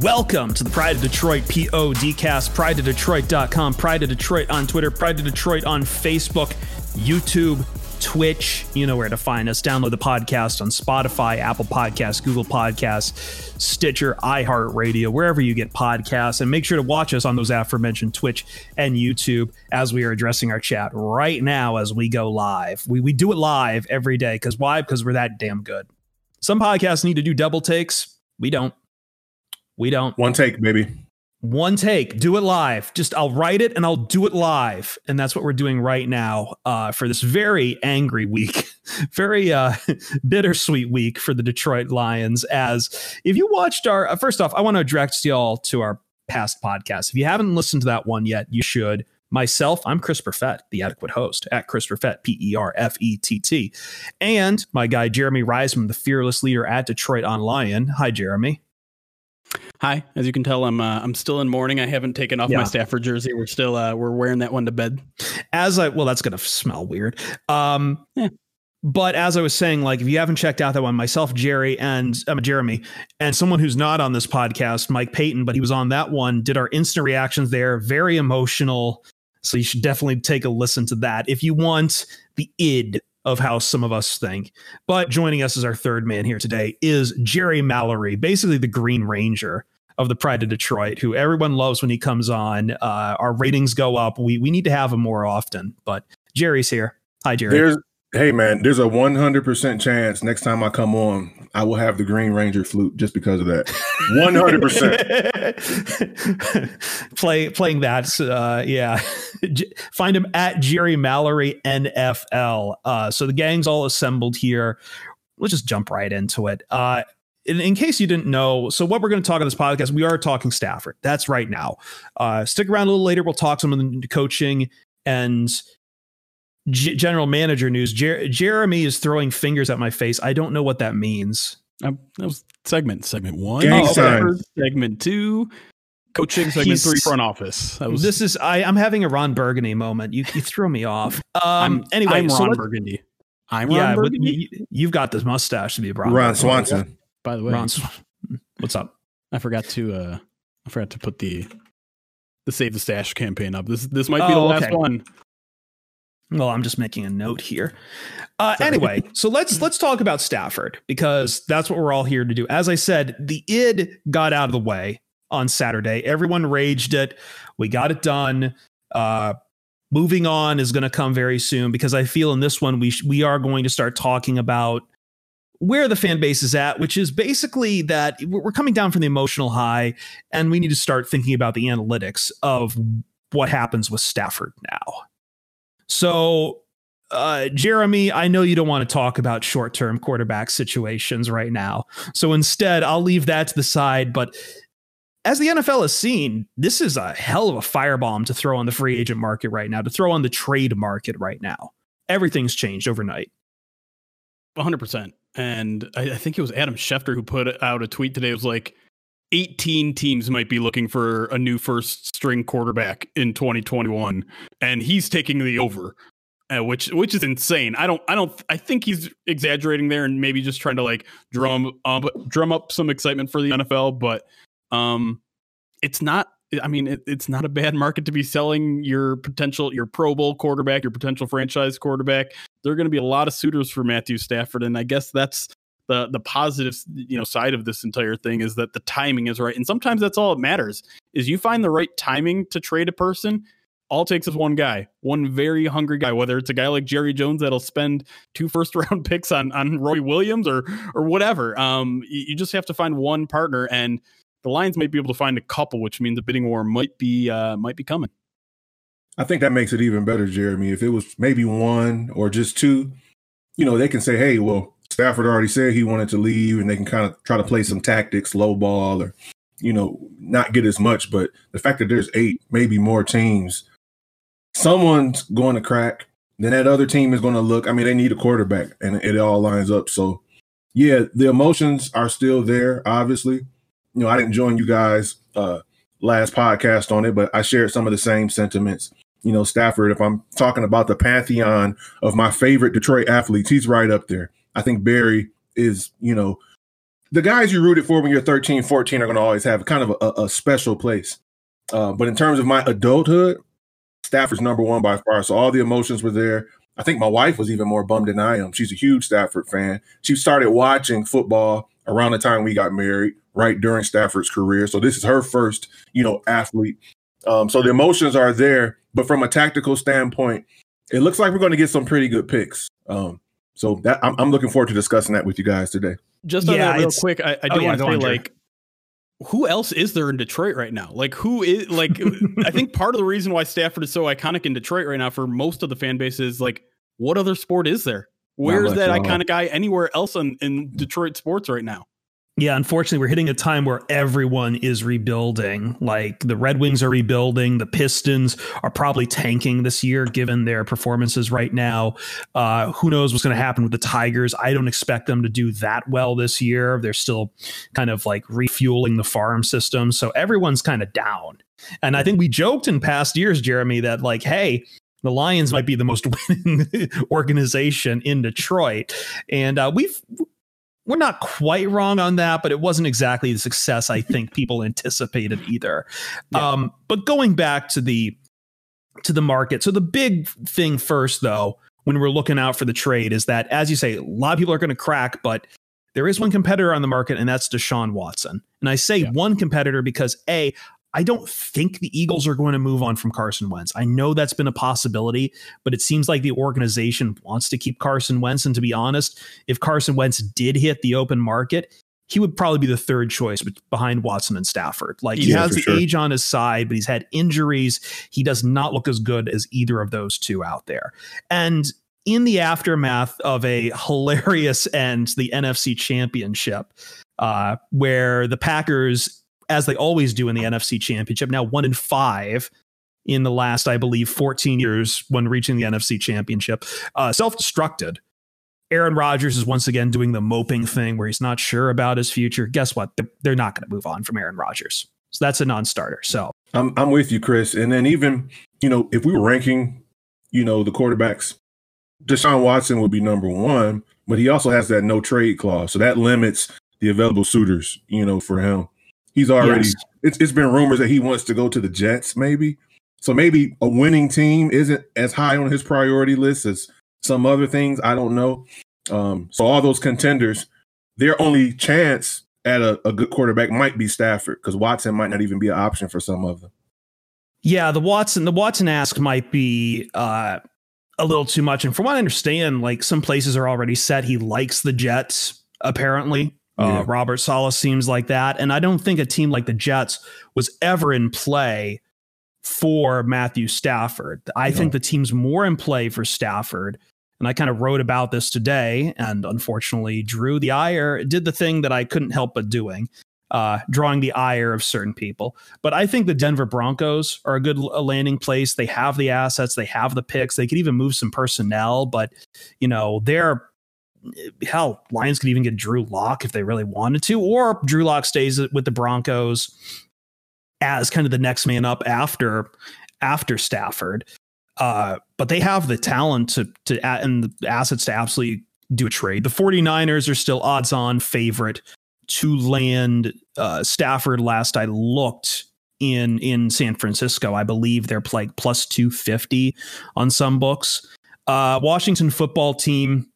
Welcome to the Pride of Detroit PODcast, prideofdetroit.com, Pride of Detroit on Twitter, Pride of Detroit on Facebook, YouTube, Twitch. You know where to find us. Download the podcast on Spotify, Apple Podcasts, Google Podcasts, Stitcher, iHeartRadio, wherever you get podcasts. And make sure to watch us on those aforementioned Twitch and YouTube as we are addressing our chat right now as we go live. We, we do it live every day. Because why? Because we're that damn good. Some podcasts need to do double takes. We don't. We don't. One take, baby. One take. Do it live. Just I'll write it and I'll do it live. And that's what we're doing right now uh, for this very angry week, very uh, bittersweet week for the Detroit Lions. As if you watched our uh, first off, I want to direct y'all to our past podcast. If you haven't listened to that one yet, you should. Myself, I'm Chris Perfett, the adequate host at Chris Perfett, P E R F E T T. And my guy, Jeremy Reisman, the fearless leader at Detroit on Lion. Hi, Jeremy. Hi, as you can tell, I'm uh, I'm still in mourning. I haven't taken off yeah. my Stafford jersey. We're still uh, we're wearing that one to bed. As I well, that's gonna smell weird. Um, yeah. But as I was saying, like if you haven't checked out that one, myself, Jerry, and um, Jeremy, and someone who's not on this podcast, Mike Payton, but he was on that one, did our instant reactions there. Very emotional. So you should definitely take a listen to that if you want the id of how some of us think. But joining us as our third man here today is Jerry Mallory, basically the Green Ranger of the Pride of Detroit, who everyone loves when he comes on. Uh, our ratings go up. We we need to have him more often. But Jerry's here. Hi, Jerry. There's, hey, man. There's a 100 percent chance next time I come on, I will have the Green Ranger flute just because of that. 100 percent. Play playing that. Uh, yeah. Find him at Jerry Mallory NFL. Uh, so the gang's all assembled here. Let's just jump right into it. Uh, in, in, case you didn't know, so what we're going to talk on this podcast, we are talking Stafford. That's right now. Uh, stick around a little later. We'll talk some of the coaching and G- general manager news. Jer- Jeremy is throwing fingers at my face. I don't know what that means. Um, that was segment segment one. Gang oh, segment two. Coaching segment He's, three front office. That was, this is I, am having a Ron Burgundy moment. You you throw me off. Um. I'm, anyway, I'm Ron so Burgundy. I'm yeah, Ron Burgundy. You, have got this mustache to be a Ron. Ron Swanson. By the way, Ron, what's up? I forgot to uh I forgot to put the the Save the Stash campaign up. This this might be oh, the last okay. one. Well, I'm just making a note here. Uh, anyway, so let's let's talk about Stafford because that's what we're all here to do. As I said, the id got out of the way on Saturday. Everyone raged it. We got it done. Uh, moving on is going to come very soon because I feel in this one we sh- we are going to start talking about where the fan base is at, which is basically that we're coming down from the emotional high and we need to start thinking about the analytics of what happens with Stafford now. So, uh, Jeremy, I know you don't want to talk about short term quarterback situations right now. So instead, I'll leave that to the side. But as the NFL has seen, this is a hell of a firebomb to throw on the free agent market right now, to throw on the trade market right now. Everything's changed overnight. 100%. And I, I, think it was Adam Schefter who put out a tweet today. It was like, 18 teams might be looking for a new first string quarterback in 2021 and he's taking the over uh, which which is insane i don't i don't i think he's exaggerating there and maybe just trying to like drum up drum up some excitement for the nfl but um it's not I mean, it, it's not a bad market to be selling your potential, your Pro Bowl quarterback, your potential franchise quarterback. There are going to be a lot of suitors for Matthew Stafford, and I guess that's the the positive you know side of this entire thing is that the timing is right and sometimes that's all that matters is you find the right timing to trade a person all takes is one guy one very hungry guy whether it's a guy like jerry jones that'll spend two first round picks on on roy williams or or whatever um you just have to find one partner and the lions might be able to find a couple which means the bidding war might be uh might be coming i think that makes it even better jeremy if it was maybe one or just two you know they can say hey well Stafford already said he wanted to leave, and they can kind of try to play some tactics, low ball, or you know, not get as much. But the fact that there's eight, maybe more teams, someone's going to crack. Then that other team is going to look. I mean, they need a quarterback, and it all lines up. So, yeah, the emotions are still there. Obviously, you know, I didn't join you guys uh, last podcast on it, but I shared some of the same sentiments you know, Stafford, if I'm talking about the pantheon of my favorite Detroit athletes, he's right up there. I think Barry is, you know, the guys you rooted for when you're 13, 14 are going to always have kind of a, a special place. Uh, but in terms of my adulthood, Stafford's number one by far. So all the emotions were there. I think my wife was even more bummed than I am. She's a huge Stafford fan. She started watching football around the time we got married, right during Stafford's career. So this is her first, you know, athlete. Um, so the emotions are there, but from a tactical standpoint, it looks like we're going to get some pretty good picks. Um, so that I'm, I'm, looking forward to discussing that with you guys today. Just on yeah, that real quick, I, I do oh, want to say like who else is there in Detroit right now? Like who is like I think part of the reason why Stafford is so iconic in Detroit right now for most of the fan base is like what other sport is there? Where's that iconic guy anywhere else in, in Detroit sports right now? Yeah, unfortunately, we're hitting a time where everyone is rebuilding. Like the Red Wings are rebuilding, the Pistons are probably tanking this year given their performances right now. Uh, who knows what's going to happen with the Tigers? I don't expect them to do that well this year. They're still kind of like refueling the farm system, so everyone's kind of down. And I think we joked in past years, Jeremy, that like, hey, the Lions might be the most winning organization in Detroit, and uh, we've we're not quite wrong on that, but it wasn't exactly the success I think people anticipated either. Yeah. Um, but going back to the to the market, so the big thing first, though, when we're looking out for the trade, is that as you say, a lot of people are going to crack, but there is one competitor on the market, and that's Deshaun Watson. And I say yeah. one competitor because a I don't think the Eagles are going to move on from Carson Wentz. I know that's been a possibility, but it seems like the organization wants to keep Carson Wentz. And to be honest, if Carson Wentz did hit the open market, he would probably be the third choice behind Watson and Stafford. Like he yeah, has the sure. age on his side, but he's had injuries. He does not look as good as either of those two out there. And in the aftermath of a hilarious end, the NFC Championship, uh, where the Packers as they always do in the NFC Championship. Now one in five in the last, I believe, 14 years when reaching the NFC Championship. Uh, Self destructed. Aaron Rodgers is once again doing the moping thing where he's not sure about his future. Guess what? They're not going to move on from Aaron Rodgers. So that's a non-starter. So I'm I'm with you, Chris. And then even you know if we were ranking, you know, the quarterbacks, Deshaun Watson would be number one, but he also has that no trade clause, so that limits the available suitors, you know, for him. He's already. Yes. It's it's been rumors that he wants to go to the Jets, maybe. So maybe a winning team isn't as high on his priority list as some other things. I don't know. Um, so all those contenders, their only chance at a, a good quarterback might be Stafford because Watson might not even be an option for some of them. Yeah, the Watson the Watson ask might be uh, a little too much. And from what I understand, like some places are already set. He likes the Jets apparently. Uh, Robert Saleh seems like that. And I don't think a team like the Jets was ever in play for Matthew Stafford. I yeah. think the team's more in play for Stafford. And I kind of wrote about this today. And unfortunately, Drew the ire did the thing that I couldn't help but doing. Uh, drawing the ire of certain people. But I think the Denver Broncos are a good landing place. They have the assets, they have the picks, they could even move some personnel. But, you know, they're hell, Lions could even get Drew Lock if they really wanted to, or Drew Lock stays with the Broncos as kind of the next man up after after Stafford. Uh, but they have the talent to to and the assets to absolutely do a trade. The 49ers are still odds on favorite to land uh, Stafford last I looked in in San Francisco. I believe they're like plus 250 on some books. Uh, Washington football team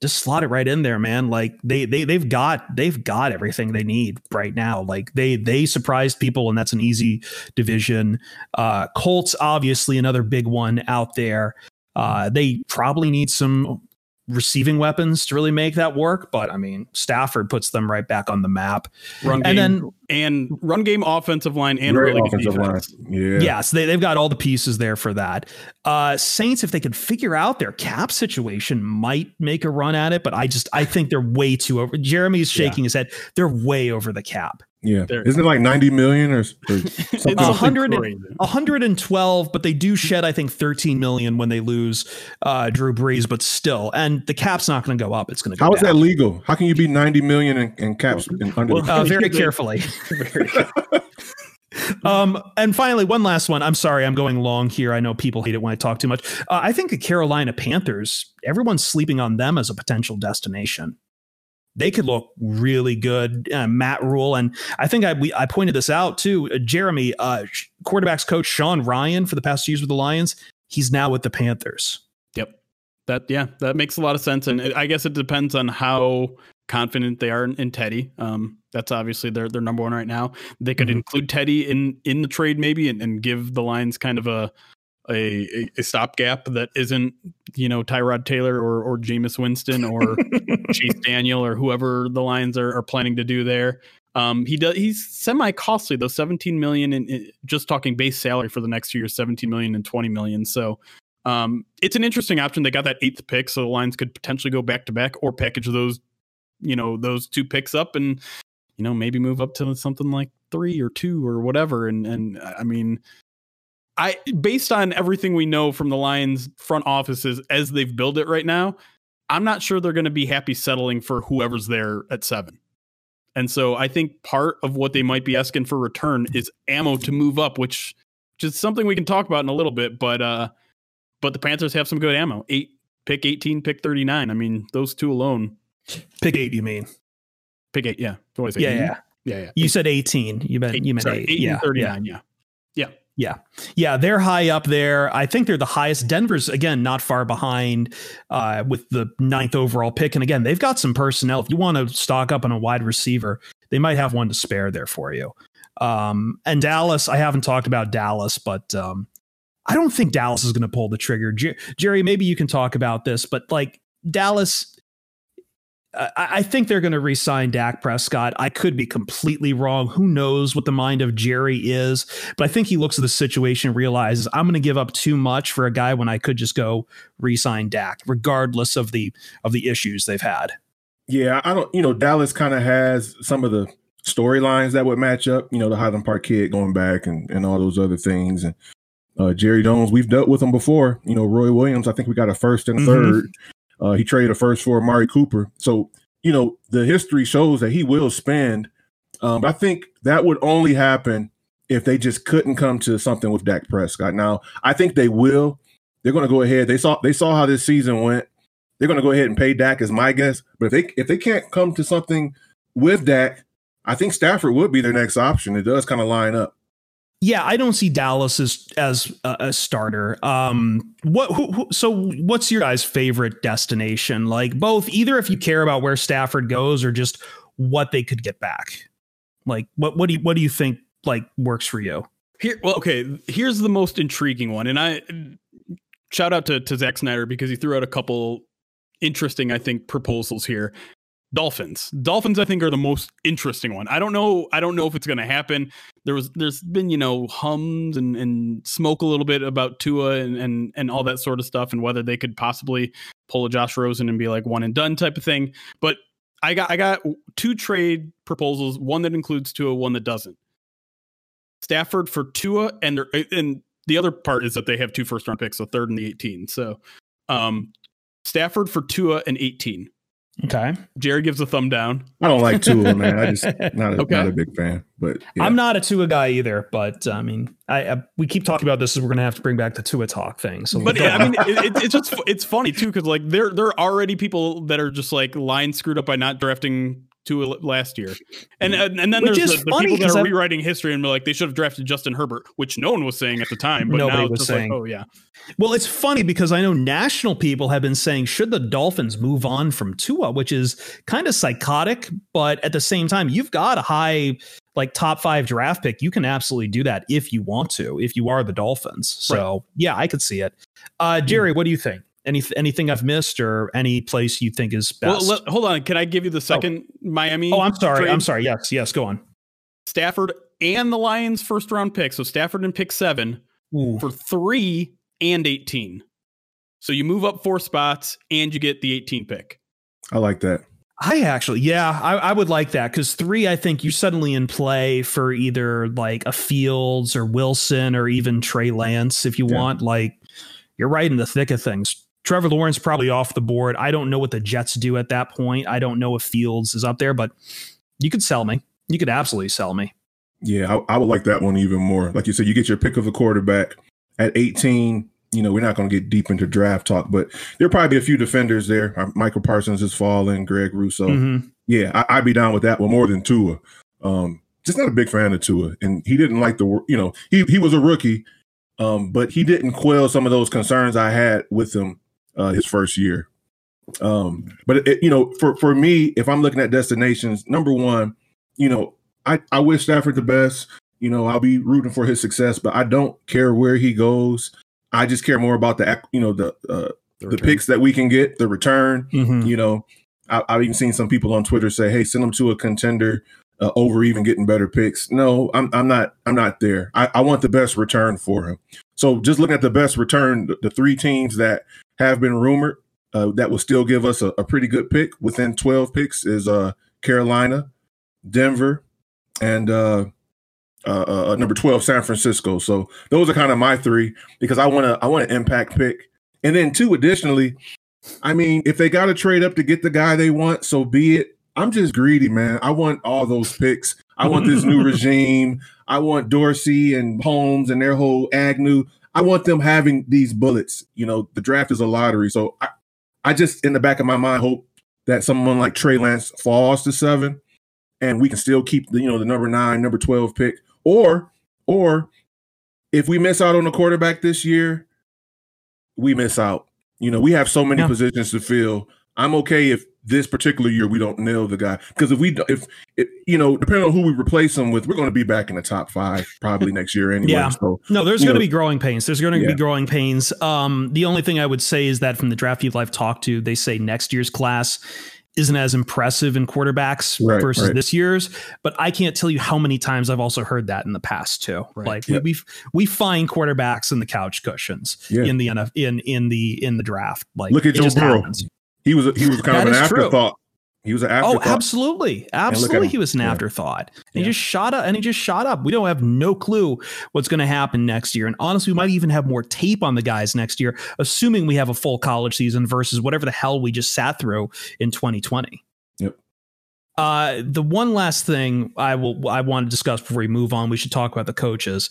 just slot it right in there, man. Like they they they've got they've got everything they need right now. Like they they surprised people, and that's an easy division. Uh, Colts obviously another big one out there. Uh, they probably need some receiving weapons to really make that work. But I mean, Stafford puts them right back on the map. Run game, and then and run game, offensive line, and really offensive line. Yeah. Yes, they, they've got all the pieces there for that. Uh, Saints, if they could figure out their cap situation, might make a run at it. But I just I think they're way too over. Jeremy's shaking yeah. his head. They're way over the cap. Yeah, there. isn't it like ninety million or, or something? 100, 112, but they do shed I think thirteen million when they lose uh, Drew Brees, but still, and the cap's not going to go up; it's going to go. How down. is that legal? How can you be ninety million in, in caps in under? Well, uh, very carefully. um, and finally, one last one. I'm sorry, I'm going long here. I know people hate it when I talk too much. Uh, I think the Carolina Panthers. Everyone's sleeping on them as a potential destination they could look really good. Uh, Matt Rhule and I think I we, I pointed this out too. Uh, Jeremy, uh, quarterbacks coach Sean Ryan for the past years with the Lions, he's now with the Panthers. Yep, that yeah, that makes a lot of sense, and I guess it depends on how confident they are in, in Teddy. Um, that's obviously their their number one right now. They could mm-hmm. include Teddy in in the trade maybe, and, and give the Lions kind of a a, a stopgap that isn't you know Tyrod Taylor or or Jameis Winston or Chase Daniel or whoever the Lions are, are planning to do there. Um, he does he's semi costly though 17 million in, just talking base salary for the next years 17 million and 20 million. So um, it's an interesting option. They got that eighth pick so the Lions could potentially go back to back or package those you know those two picks up and you know maybe move up to something like three or two or whatever. And and I mean I based on everything we know from the Lions front offices as they've built it right now, I'm not sure they're going to be happy settling for whoever's there at seven. And so I think part of what they might be asking for return is ammo to move up, which, which is something we can talk about in a little bit. But uh, but the Panthers have some good ammo. Eight pick 18, pick 39. I mean, those two alone. Pick eight, you mean? Pick eight, yeah. yeah, yeah. Yeah, yeah. You said 18. You meant eight, you meant sorry, eight. eight yeah, 39, yeah. yeah. Yeah. Yeah. They're high up there. I think they're the highest. Denver's, again, not far behind uh, with the ninth overall pick. And again, they've got some personnel. If you want to stock up on a wide receiver, they might have one to spare there for you. Um, and Dallas, I haven't talked about Dallas, but um, I don't think Dallas is going to pull the trigger. Jer- Jerry, maybe you can talk about this, but like Dallas I, I think they're going to re-sign Dak Prescott. I could be completely wrong. Who knows what the mind of Jerry is? But I think he looks at the situation, realizes I'm going to give up too much for a guy when I could just go re-sign Dak, regardless of the of the issues they've had. Yeah, I don't. You know, Dallas kind of has some of the storylines that would match up. You know, the Highland Park kid going back and and all those other things. And uh, Jerry Jones, we've dealt with him before. You know, Roy Williams. I think we got a first and a mm-hmm. Uh, he traded a first for Amari Cooper. So, you know, the history shows that he will spend. Um, I think that would only happen if they just couldn't come to something with Dak Prescott. Now, I think they will. They're going to go ahead. They saw they saw how this season went. They're going to go ahead and pay Dak, is my guess. But if they if they can't come to something with Dak, I think Stafford would be their next option. It does kind of line up. Yeah, I don't see Dallas as as a, a starter. Um, what? Who, who, so, what's your guys' favorite destination? Like both, either if you care about where Stafford goes or just what they could get back. Like, what? What do you what do you think like works for you? Here, well, okay. Here's the most intriguing one, and I shout out to to Zack Snyder because he threw out a couple interesting, I think, proposals here. Dolphins. Dolphins, I think, are the most interesting one. I don't know. I don't know if it's going to happen. There was, there's been, you know, hums and, and smoke a little bit about Tua and, and and all that sort of stuff, and whether they could possibly pull a Josh Rosen and be like one and done type of thing. But I got I got two trade proposals. One that includes Tua, one that doesn't. Stafford for Tua, and and the other part is that they have two first round picks, so third and the 18. So, um, Stafford for Tua and 18. Okay. Jerry gives a thumb down. I don't like Tua, man. I just not a, Okay. not a big fan. But yeah. I'm not a Tua guy either, but I mean, I, I we keep talking about this, as we're going to have to bring back the Tua talk thing. So, But yeah, I mean, it, it- it's just it's funny too because like there there are already people that are just like line screwed up by not drafting Tua last year, and and, and then Which there's the, the people that are rewriting history and be like they should have drafted Justin Herbert, which no one was saying at the time, but Nobody now was saying. like oh yeah, Well, it's funny because I know national people have been saying should the Dolphins move on from Tua, which is kind of psychotic, but at the same time, you've got a high like top 5 draft pick. You can absolutely do that if you want to, if you are the Dolphins. So, yeah, I could see it. Uh Jerry, what do you think? Any anything I've missed or any place you think is Well, best? let, hold on, can I give you the oh. second Miami? oh, I'm sorry. trade? I'm sorry. Yes, yes, go on. Stafford and the Lions first round pick, so Stafford and pick seven Ooh. for three and eighteen. So you move up four spots and you get the 18 pick. I like that. I actually, yeah, I, I would like that because three, I think you're suddenly in play for either like a Fields or Wilson or even Trey Lance if you Yeah. want. Like, you're right in the thick of things. Trevor Lawrence probably off the board. I don't know what the Jets do at that point. I don't know if Fields is up there, but you could sell me. You could absolutely sell me. Yeah, I, I would like that one even more. Like you said, you get your pick of a quarterback at 18. You know, we're not going to get deep into draft talk, but there'll probably be a few defenders there. Uh, Micah Parsons is falling, Greg Rousseau. Mhm. Yeah, I, I'd be down with that one more than Tua. Um, just not a big fan of Tua, and he didn't like the you know he he was a rookie, um, but he didn't quell some of those concerns I had with him uh, his first year. Um, but it, you know, for for me, if I'm looking at destinations, number one, you know, I I wish Stafford the best. You know, I'll be rooting for his success, but I don't care where he goes. I just care more about the you know the uh, the picks that we can get, the return. Mhm. You know, I, I've even seen some people on Twitter say, "Hey, send them to a contender uh, over even getting better picks." No, I'm I'm not I'm not there. I, I want the best return for him. So just looking at the best return, the, the three teams that have been rumored uh, that will still give us a, a pretty good pick within 12 picks is uh, Carolina, Denver, and uh, uh, uh, number 12 San Francisco. So those are kind of my three because I want to I want an impact pick. And then two additionally, I mean, if they got to trade up to get the guy they want, so be it. I'm just greedy, man. I want all those picks. I want this new regime. I want Dorsey and Holmes and their whole Agnew. I want them having these bullets. You know, the draft is a lottery. So I, I just in the back of my mind hope that someone like Trey Lance falls to seven and we can still keep the, you know, the number nine, number 12 pick. Or, or if we miss out on a quarterback this year, we miss out. You know, we have so many Yeah. positions to fill. I'm okay if this particular year we don't nail the guy because if we if, if you know depending on who we replace him with, we're going to be back in the top five probably next year anyway. Yeah. So No, there's going to be growing pains. There's going to Yeah. be growing pains. Um, the only thing I would say is that from the draft people I've talked to, they say next year's class isn't as impressive in quarterbacks Right, versus right. this year's. But I can't tell you how many times I've also heard that in the past too. Right. Like Yep. we, we we find quarterbacks in the couch cushions Yeah. in the NF, in in the in the draft. Like Look at it Joe Burrow. happens. He was he was kind of an is true. afterthought. He was an Oh, afterthought. absolutely, absolutely. He was an Yeah. afterthought. And Yeah. He just shot up, and he just shot up. We don't have no clue what's going to happen next year. And honestly, we might even have more tape on the guys next year, assuming we have a full college season versus whatever the hell we just sat through in 2020. Yep. Uh, the one last thing I will I want to discuss before we move on, we should talk about the coaches,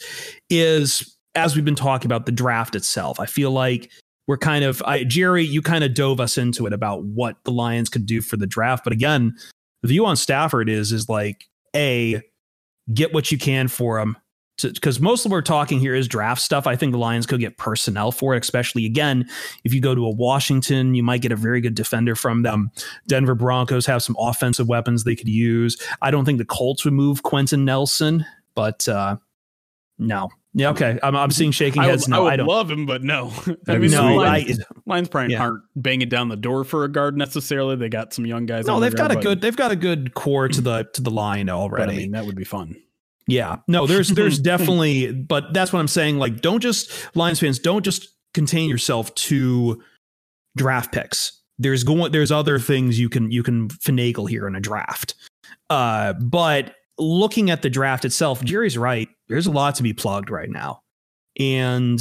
is as we've been talking about the draft itself. I feel like we're kind of I, Jerry, you kind of dove us into it about what the Lions could do for the draft. But again, the view on Stafford is is like a get what you can for him. Because most of what we're talking here is draft stuff. I think the Lions could get personnel for it, especially again, if you go to a Washington, you might get a very good defender from them. Denver Broncos have some offensive weapons they could use. I don't think the Colts would move Quenton Nelson, but uh, no. Yeah, okay. I'm, I'm seeing shaking I heads. would, no, I would I don't. love him, but no. I mean, no, sweet. Lions, I, Lions probably Yeah. aren't banging down the door for a guard necessarily. They got some young guys. no, they've got a good. They've got a good core to the to the line But I already. mean, that would be fun. Yeah. No, there's there's definitely but that's what I'm saying like don't just Lions fans don't just contain yourself to draft picks. There's going there's other things you can you can finagle here in a draft. Uh but looking at the draft itself, Jerry's right. There's a lot to be plugged right now. And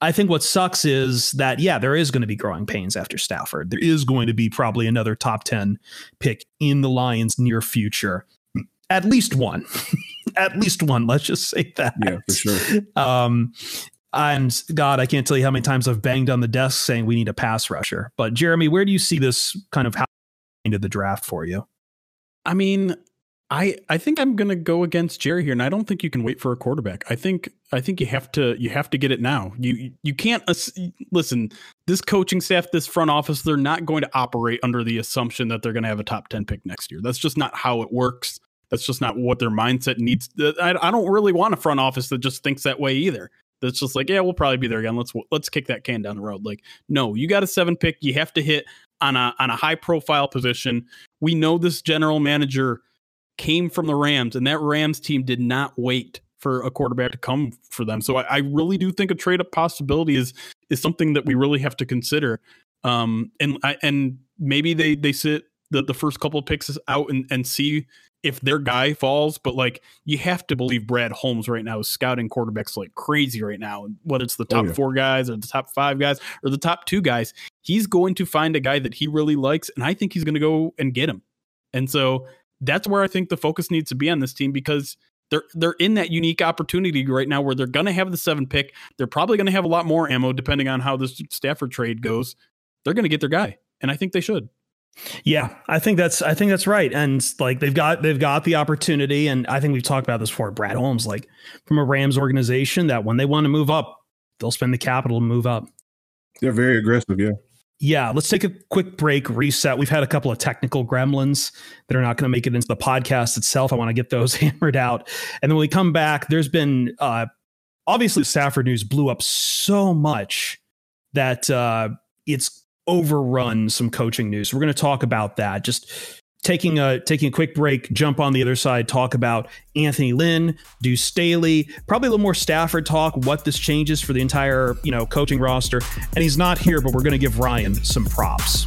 I think what sucks is that, yeah, there is going to be growing pains after Stafford. There is going to be probably another top 10 pick in the Lions' near future. At least one. At least one. Let's just say that. Yeah, for sure. Um, and God, I can't tell you how many times I've banged on the desk saying we need a pass rusher. But Jeremy, where do you see this kind of how into the draft for you? I mean, I I think I'm going to go against Jerry here, and I don't think you can wait for a quarterback. I think I think you have to you have to get it now. You you can't listen. This coaching staff, this front office, they're not going to operate under the assumption that they're going to have a top ten pick next year. That's just not how it works. That's just not what their mindset needs. I, I don't really want a front office that just thinks that way either. That's just like, yeah, we'll probably be there again. Let's let's kick that can down the road. Like, no, you got a seven pick. You have to hit on a on a high profile position. We know this general manager came from the Rams, and that Rams team did not wait for a quarterback to come for them. So I, I really do think a trade up possibility is is something that we really have to consider. Um, and I, and maybe they they sit the, the first couple of picks out and, and see if their guy falls, but like you have to believe Brad Holmes right now is scouting quarterbacks like crazy right now. Whether it's the top oh, yeah. four guys or the top five guys or the top two guys, he's going to find a guy that he really likes, and I think he's going to go and get him. And so that's where I think the focus needs to be on this team because they're they're in that unique opportunity right now where they're going to have the seven pick. They're probably going to have a lot more ammo depending on how this Stafford trade goes. They're going to get their guy, and I think they should. Yeah, I think that's I think that's right. And like they've got they've got the opportunity, and I think we've talked about this before. Brad Holmes, like from a Rams organization, that when they want to move up, they'll spend the capital to move up. They're very aggressive, yeah. Yeah, let's take a quick break, reset. We've had a couple of technical gremlins that are not going to make it into the podcast itself. I want to get those hammered out. And then when we come back, there's been uh, obviously Stafford news blew up so much that uh, it's overrun some coaching news. We're going to talk about that. Just taking a taking a quick break, jump on the other side, talk about Anthony Lynn, Deuce Staley, probably a little more Stafford talk, what this changes for the entire you know coaching roster. And he's not here, but we're going to give Ryan some props.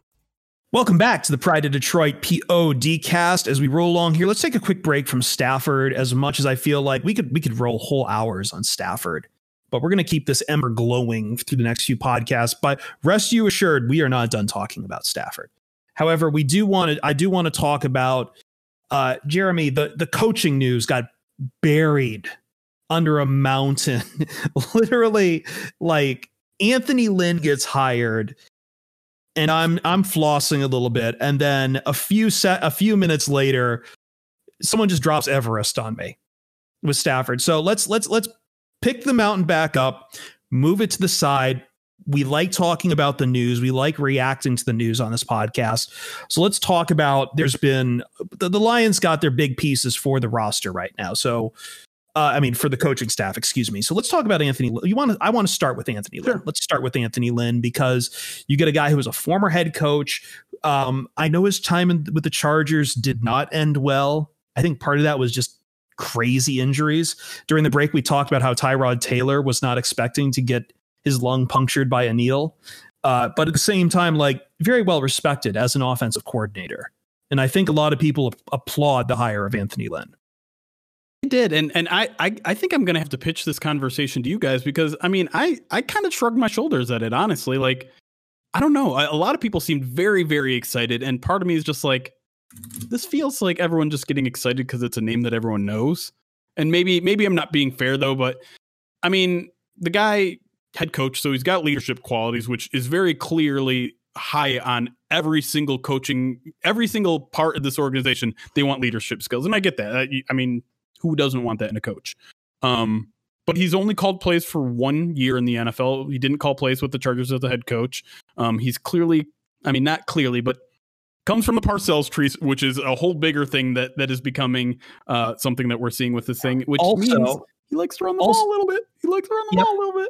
Welcome back to the Pride of Detroit POD cast. As we roll along here, let's take a quick break from Stafford. As much as I feel like we could we could roll whole hours on Stafford, but we're going to keep this ember glowing through the next few podcasts. But rest you assured, we are not done talking about Stafford. However, we do want to I do want to talk about uh, Jeremy. The the coaching news got buried under a mountain, literally like Anthony Lynn gets hired and I'm I'm flossing a little bit and then a few set a few minutes later someone just drops Everest on me with Stafford. So let's let's let's pick the mountain back up, move it to the side. We like talking about the news. We like reacting to the news on this podcast. So let's talk about there's been the, the Lions got their big pieces for the roster right now. So uh, I mean, for the coaching staff, excuse me. So let's talk about Anthony. You want to? I want to start with Anthony Lynn. Sure. Let's start with Anthony Lynn because you get a guy who was a former head coach. Um, I know his time in, with the Chargers did not end well. I think part of that was just crazy injuries. During the break, we talked about how Tyrod Taylor was not expecting to get his lung punctured by a needle, uh, but at the same time, like very well respected as an offensive coordinator. And I think a lot of people applaud the hire of Anthony Lynn. Did, and and I, I I think I'm gonna have to pitch this conversation to you guys because I mean I I kind of shrugged my shoulders at it honestly. Like I don't know, a lot of people seemed very very excited, and part of me is just like, this feels like everyone just getting excited because it's a name that everyone knows. And maybe maybe I'm not being fair though, but I mean the guy head coach, so he's got leadership qualities, which is very clearly high on every single coaching, every single part of this organization, they want leadership skills, and I get that. I, I mean, who doesn't want that in a coach? Um, but he's only called plays for one year in the NFL. He didn't call plays with the Chargers as the head coach. Um, he's clearly, I mean, not clearly, but comes from the Parcells tree, which is a whole bigger thing that that is becoming uh, something that we're seeing with this thing. Which also, means he likes to run the also, ball a little bit. He likes to run the yep. ball a little bit.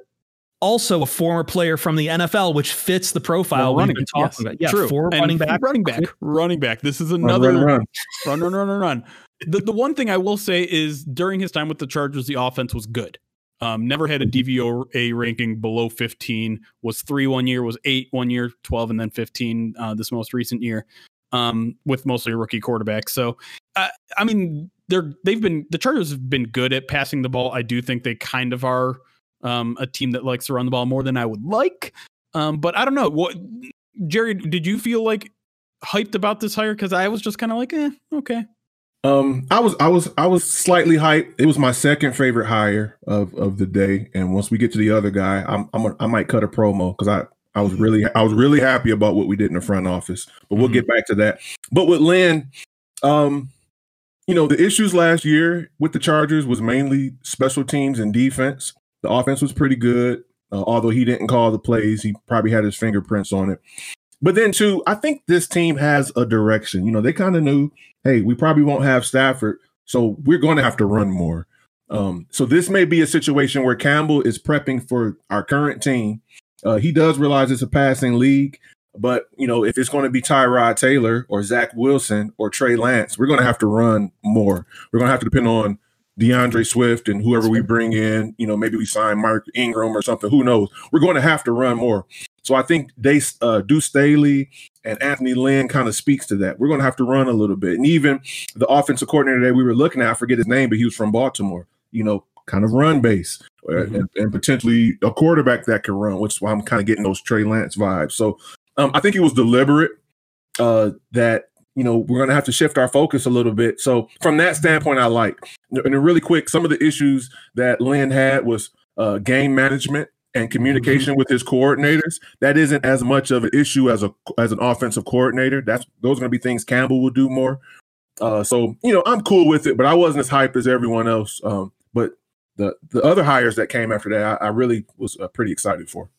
Also, a former player from the NFL, which fits the profile well, running, we've been talking yes, about. Yeah, true. Former running back, running back, running back. This is another run, run, run, run, run, run. run. The the one thing I will say is during his time with the Chargers, the offense was good. Um, never had a DVOA ranking below 15. Was three one year, was eight one year, 12, and then 15 uh, this most recent year. Um, with mostly a rookie quarterback. So, uh, I mean, they're they've been the Chargers have been good at passing the ball. I do think they kind of are um, a team that likes to run the ball more than I would like. Um, but I don't know what Jerry. Did you feel like hyped about this hire? Because I was just kind of like, eh, okay. Um, I was, I was, I was slightly hyped. It was my second favorite hire of of the day. And once we get to the other guy, I'm, I'm, a, I might cut a promo because I, I was really, I was really happy about what we did in the front office. But we'll mm-hmm. get back to that. But with Lynn, um, you know, the issues last year with the Chargers was mainly special teams and defense. The offense was pretty good, uh, although he didn't call the plays. He probably had his fingerprints on it. But then, too, I think this team has a direction. You know, they kind of knew hey, we probably won't have Stafford, so we're going to have to run more. Um, so this may be a situation where Campbell is prepping for our current team. Uh, he does realize it's a passing league, but you know if it's going to be Tyrod Taylor or Zach Wilson or Trey Lance, we're going to have to run more. We're going to have to depend on D'Andre Swift and whoever we bring in. You know, maybe we sign Mark Ingram or something. Who knows? We're going to have to run more. So I think they uh, Deuce Staley and Anthony Lynn kind of speaks to that. We're going to have to run a little bit. And even the offensive coordinator that we were looking at, I forget his name, but he was from Baltimore, you know, kind of run base uh, mm-hmm. and, and, potentially a quarterback that can run, which is why I'm kind of getting those Trey Lance vibes. So um, I think it was deliberate uh, that, you know, we're going to have to shift our focus a little bit. So from that standpoint, I like. And really quick, some of the issues that Lynn had was uh, game management and communication mm-hmm. with his coordinators, that isn't as much of an issue as a as an offensive coordinator. That's those are going to be things Campbell will do more. Uh, so you know, I'm cool with it, but I wasn't as hyped as everyone else. Um, but the the other hires that came after that, I, I really was uh, pretty excited for.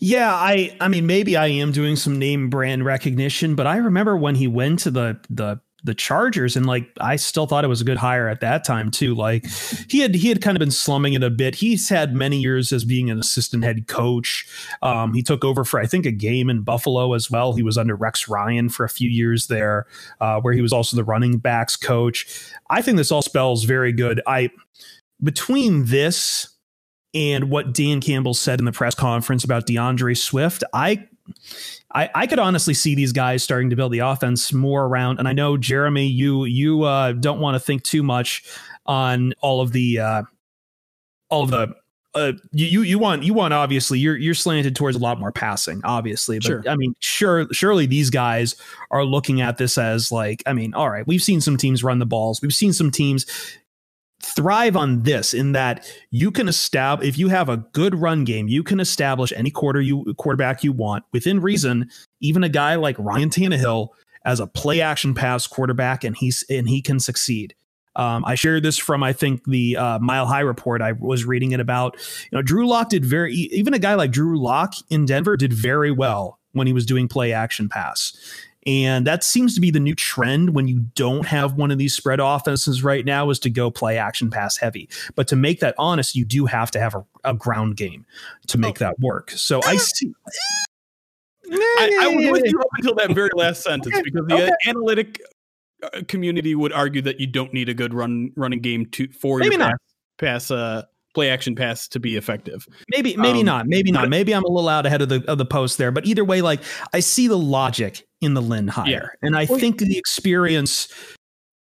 Yeah, I I mean maybe I am doing some name brand recognition, but I remember when he went to the the the Chargers, and like I still thought it was a good hire at that time too. Like he had he had kind of been slumming it a bit. He's had many years as being an assistant head coach. Um, he took over for I think a game in Buffalo as well. He was under Rex Ryan for a few years there, uh, where he was also the running backs coach. I think this all spells very good. I between this and what Dan Campbell said in the press conference about D'Andre Swift, I I, I could honestly see these guys starting to build the offense more around. And I know Jeremy, you you uh, don't want to think too much on all of the uh, all of the uh, you you want you want obviously you're you're slanted towards a lot more passing, obviously. But sure. I mean, sure, surely these guys are looking at this as like, I mean, all right, we've seen some teams run the balls, we've seen some teams thrive on this in that you can establish if you have a good run game, you can establish any quarter you quarterback you want within reason. Even a guy like Ryan Tannehill as a play action pass quarterback, and he's and he can succeed. Um, I shared this from I think the uh, Mile High report. I was reading it about. You know, Drew Lock did very even a guy like Drew Lock in Denver did very well when he was doing play action pass. And that seems to be the new trend when you don't have one of these spread offenses right now is to go play action pass heavy. But to make that honest, you do have to have a, a ground game to make oh. that work. So I see. I, I was with you up until that very last sentence because the okay. analytic uh, community would argue that you don't need a good run running game to for Maybe your pass, pass uh, play action pass to be effective. Maybe, maybe um, not. Maybe not. Maybe I'm a little out ahead of the of the post there. But either way, like I see the logic in the Lynn hire, yeah. and I think the experience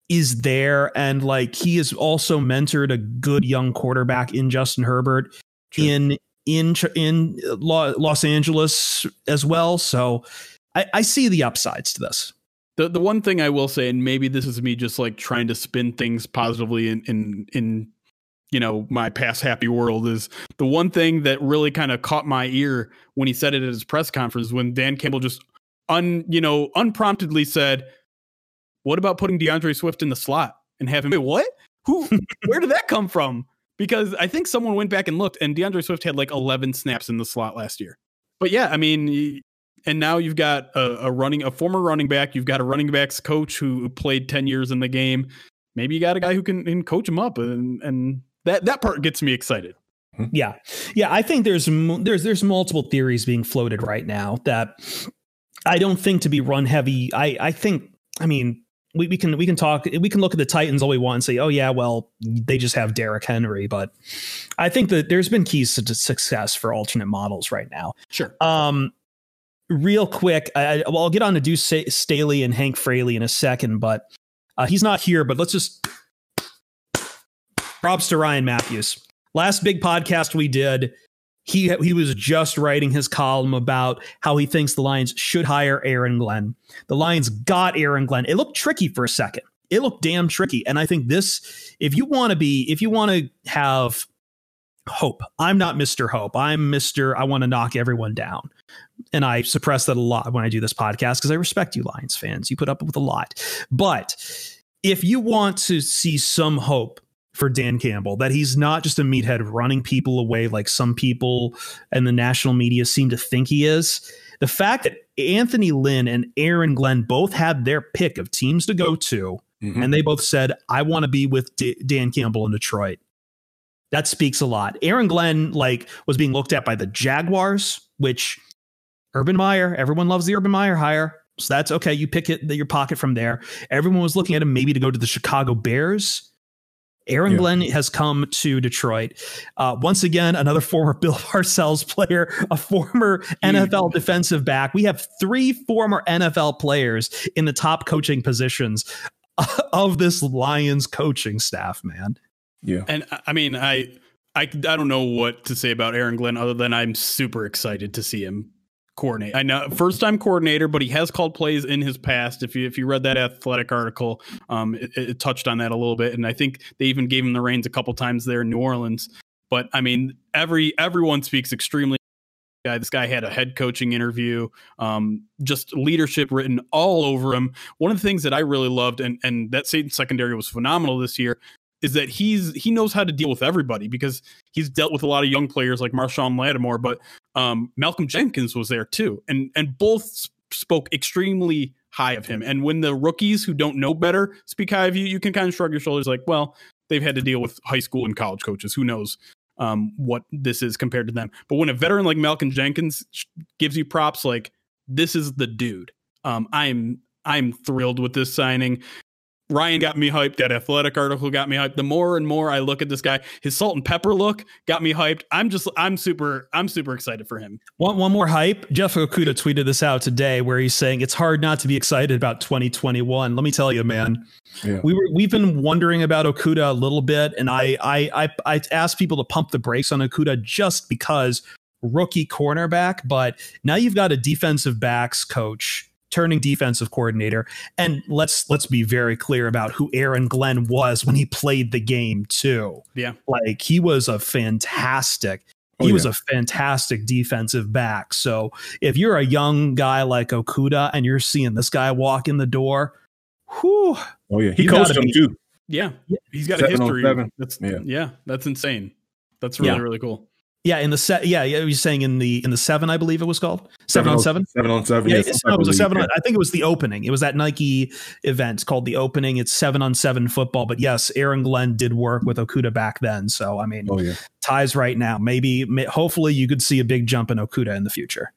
is there, and like he has also mentored a good young quarterback in Justin Herbert True. in in in Los Angeles as well. So I, I see the upsides to this. The the one thing I will say, and maybe this is me just like trying to spin things positively in in in you know my past happy world is the one thing that really kind of caught my ear when he said it at his press conference when Dan Campbell just un you know unpromptedly said, "What about putting D'Andre Swift in the slot and having Wait, what? Who? where did that come from?" Because I think someone went back and looked, and D'Andre Swift had like 11 snaps in the slot last year. But yeah, I mean, and now you've got a, a running a former running back, you've got a running backs coach who played 10 years in the game. Maybe you got a guy who can, can coach him up, and and that that part gets me excited. Yeah, yeah. I think there's there's there's multiple theories being floated right now that I don't think to be run heavy. I I think I mean we, we can we can talk we can look at the Titans all we want and say oh yeah well they just have Derrick Henry but I think that there's been keys to success for alternate models right now. Sure. Um, real quick, I, well, I'll get on to Deuce Staley and Hank Fraley in a second, but uh, he's not here. But let's just props to Ryan Matthews. Last big podcast we did, he he was just writing his column about how he thinks the Lions should hire Aaron Glenn. The Lions got Aaron Glenn. It looked tricky for a second. It looked damn tricky. And I think this, if you want to be, if you want to have hope, I'm not Mr. Hope. I'm Mr. I want to knock everyone down. And I suppress that a lot when I do this podcast because I respect you, Lions fans. You put up with a lot. But if you want to see some hope for Dan Campbell, that he's not just a meathead running people away like some people and the national media seem to think he is. The fact that Anthony Lynn and Aaron Glenn both had their pick of teams to go to, mm-hmm. and they both said, I want to be with D- Dan Campbell in Detroit. That speaks a lot. Aaron Glenn, like, was being looked at by the Jaguars, which Urban Meyer, everyone loves the Urban Meyer hire. So that's okay. You pick it your pocket from there. Everyone was looking at him maybe to go to the Chicago Bears. Aaron yeah. Glenn has come to Detroit. Uh, once again, another former Bill Parcells player, a former NFL defensive back. We have three former NFL players in the top coaching positions of this Lions coaching staff, man. Yeah. And I mean, I I I don't know what to say about Aaron Glenn other than I'm super excited to see him coordinate. I know first time coordinator, but he has called plays in his past. If you if you read that athletic article, um, it, it, touched on that a little bit, and I think they even gave him the reins a couple times there in New Orleans. But I mean, every everyone speaks extremely. Guy, this guy had a head coaching interview, um, just leadership written all over him. One of the things that I really loved, and and that Saints secondary was phenomenal this year, is that he's he knows how to deal with everybody because he's dealt with a lot of young players like Marshon Lattimore, but um, Malcolm Jenkins was there too, and and both spoke extremely high of him. And when the rookies who don't know better speak high of you, you can kind of shrug your shoulders, like, well, they've had to deal with high school and college coaches. Who knows um, what this is compared to them? But when a veteran like Malcolm Jenkins gives you props, like this is the dude. Um, I'm I'm thrilled with this signing. Ryan got me hyped. That athletic article got me hyped. The more and more I look at this guy, his salt and pepper look got me hyped. I'm just, I'm super, I'm super excited for him. One, one more hype. Jeff Okudah tweeted this out today where he's saying it's hard not to be excited about 2021. Let me tell you, man. Yeah. We were, we've been wondering about Okudah a little bit, and I, I, I, I asked people to pump the brakes on Okudah just because rookie cornerback, but now you've got a defensive backs coach turning defensive coordinator. And let's let's be very clear about who Aaron Glenn was when he played the game too. Yeah. Like he was a fantastic oh, he oh, was a fantastic defensive back. So if you're a young guy like Okudah and you're seeing this guy walk in the door, whew. Oh yeah. He coached him be, too. Yeah. He's got a oh history. That's yeah. yeah, that's insane. That's really, yeah. really cool. Yeah, in the set. Yeah, yeah. You're saying in the in the seven, I believe it was called seven, seven on seven. Seven on seven. Yeah, yes, no, it was a seven. On, I think it was the opening. It was that Nike event called the opening. It's seven on seven football. But yes, Aaron Glenn did work with Okudah back then. So I mean, oh, yeah. ties right now. Maybe, may, hopefully, you could see a big jump in Okudah in the future.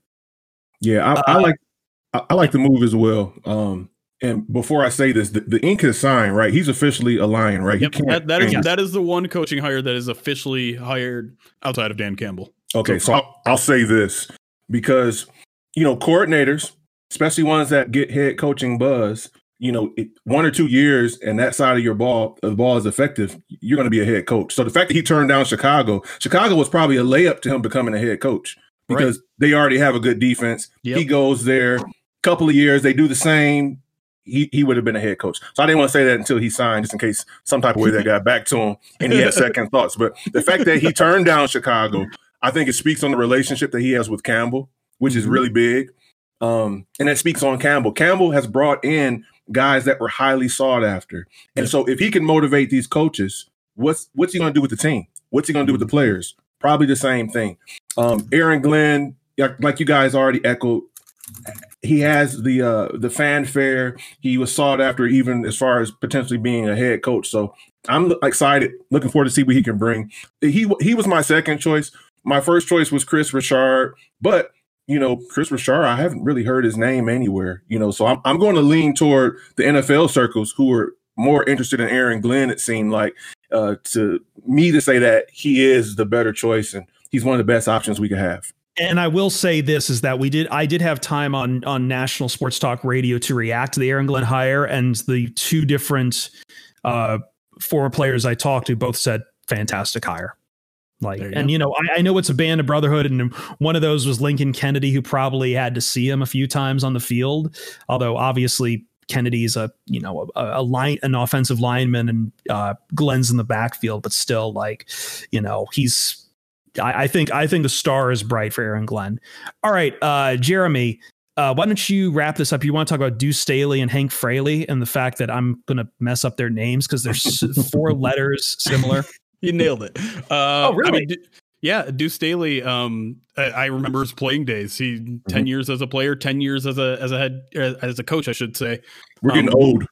Yeah, I, uh, I like I like the move as well. Um, and before I say this, the, the ink is signed, right? He's officially a lion, right? Yep, that, that is that is the one coaching hire that is officially hired outside of Dan Campbell. Okay, so I'll, I'll say this because you know coordinators, especially ones that get head coaching buzz, you know, it, one or two years and that side of your ball, the ball is effective, you're going to be a head coach. So the fact that he turned down Chicago, Chicago was probably a layup to him becoming a head coach because right. they already have a good defense. Yep. He goes there, couple of years, they do the same he, he would have been a head coach. So I didn't want to say that until he signed, just in case some type of way that got back to him and he had second thoughts. But the fact that he turned down Chicago, I think it speaks on the relationship that he has with Campbell, which mm-hmm. is really big. Um, and that speaks on Campbell. Campbell has brought in guys that were highly sought after. And so if he can motivate these coaches, what's what's he going to do with the team? What's he going to do with the players? Probably the same thing. Um, Aaron Glenn, like you guys already echoed, he has the uh, the fanfare. He was sought after, even as far as potentially being a head coach. So I'm excited, looking forward to see what he can bring. He he was my second choice. My first choice was Chris Richard, but you know, Chris Richard, I haven't really heard his name anywhere. You know, so I'm I'm going to lean toward the NFL circles who are more interested in Aaron Glenn. It seemed like uh, to me to say that he is the better choice and he's one of the best options we could have. And I will say this is that we did I did have time on on national sports talk radio to react to the Aaron Glenn hire and the two different uh former players I talked to both said fantastic hire. Like, you and go. you know, I, I, know it's a band of brotherhood, and one of those was Lincoln Kennedy, who probably had to see him a few times on the field. Although obviously Kennedy's a you know a, a line an offensive lineman, and uh, Glenn's in the backfield, but still, like, you know, he's. I, I think I think the star is bright for Aaron Glenn. All right, uh, Jeremy, uh, why don't you wrap this up? You want to talk about Deuce Staley and Hank Fraley and the fact that I'm going to mess up their names because there's four letters similar. You nailed it. Uh, oh, really? I mean, yeah, Deuce Staley. Um, I, I, remember his playing days. He mm-hmm. ten years as a player, ten years as a as a head uh, as a coach, I should say. We're getting um, old.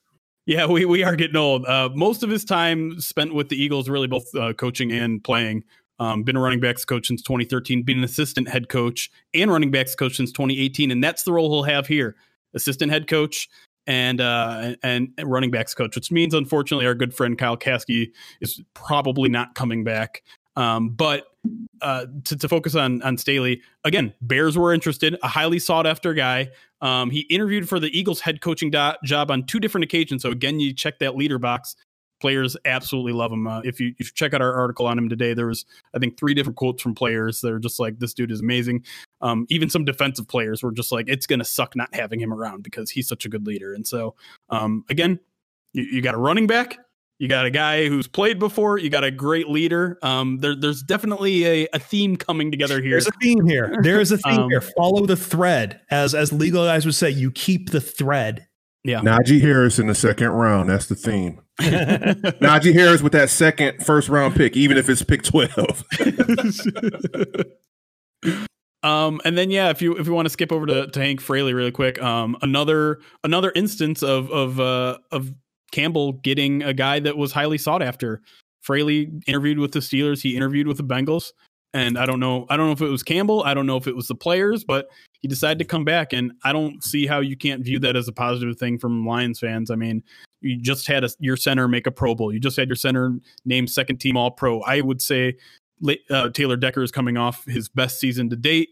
Yeah, we, we are getting old. Uh, most of his time spent with the Eagles, really both uh, coaching and playing. Um, been a running backs coach since 2013, been an assistant head coach and running backs coach since 2018, and that's the role he'll have here: assistant head coach and uh, and running backs coach, which means unfortunately our good friend Kyle Caskey is probably not coming back. Um, but uh, to, to, focus on on Staley again, Bears were interested, a highly sought after guy. Um, he interviewed for the Eagles head coaching do- job on two different occasions. So again, you check that leader box players absolutely love him. Uh, if you if you check out our article on him today, there was I think three different quotes from players that are just like this dude is amazing. Um, even some defensive players were just like it's gonna suck not having him around because he's such a good leader. And so um, again, you, you got a running back. You got a guy who's played before. You got a great leader. Um, there, there's definitely a, a, theme coming together here. There's a theme here. There is a theme um, here. Follow the thread, as as legal guys would say. You keep the thread. Yeah. Najee Harris in the second round. That's the theme. Najee Harris with that second first round pick, even if it's pick 12. um, and then yeah, if you if you want to skip over to, to Hank Fraley really quick, um, another another instance of of uh of Campbell getting a guy that was highly sought after. Fraley interviewed with the Steelers, he interviewed with the Bengals. And I don't know, I don't know if it was Campbell, I don't know if it was the players, but he decided to come back. And I don't see how you can't view that as a positive thing from Lions fans. I mean, you just had a, your center make a Pro Bowl. You just had your center named second team All Pro. I would say uh, Taylor Decker is coming off his best season to date.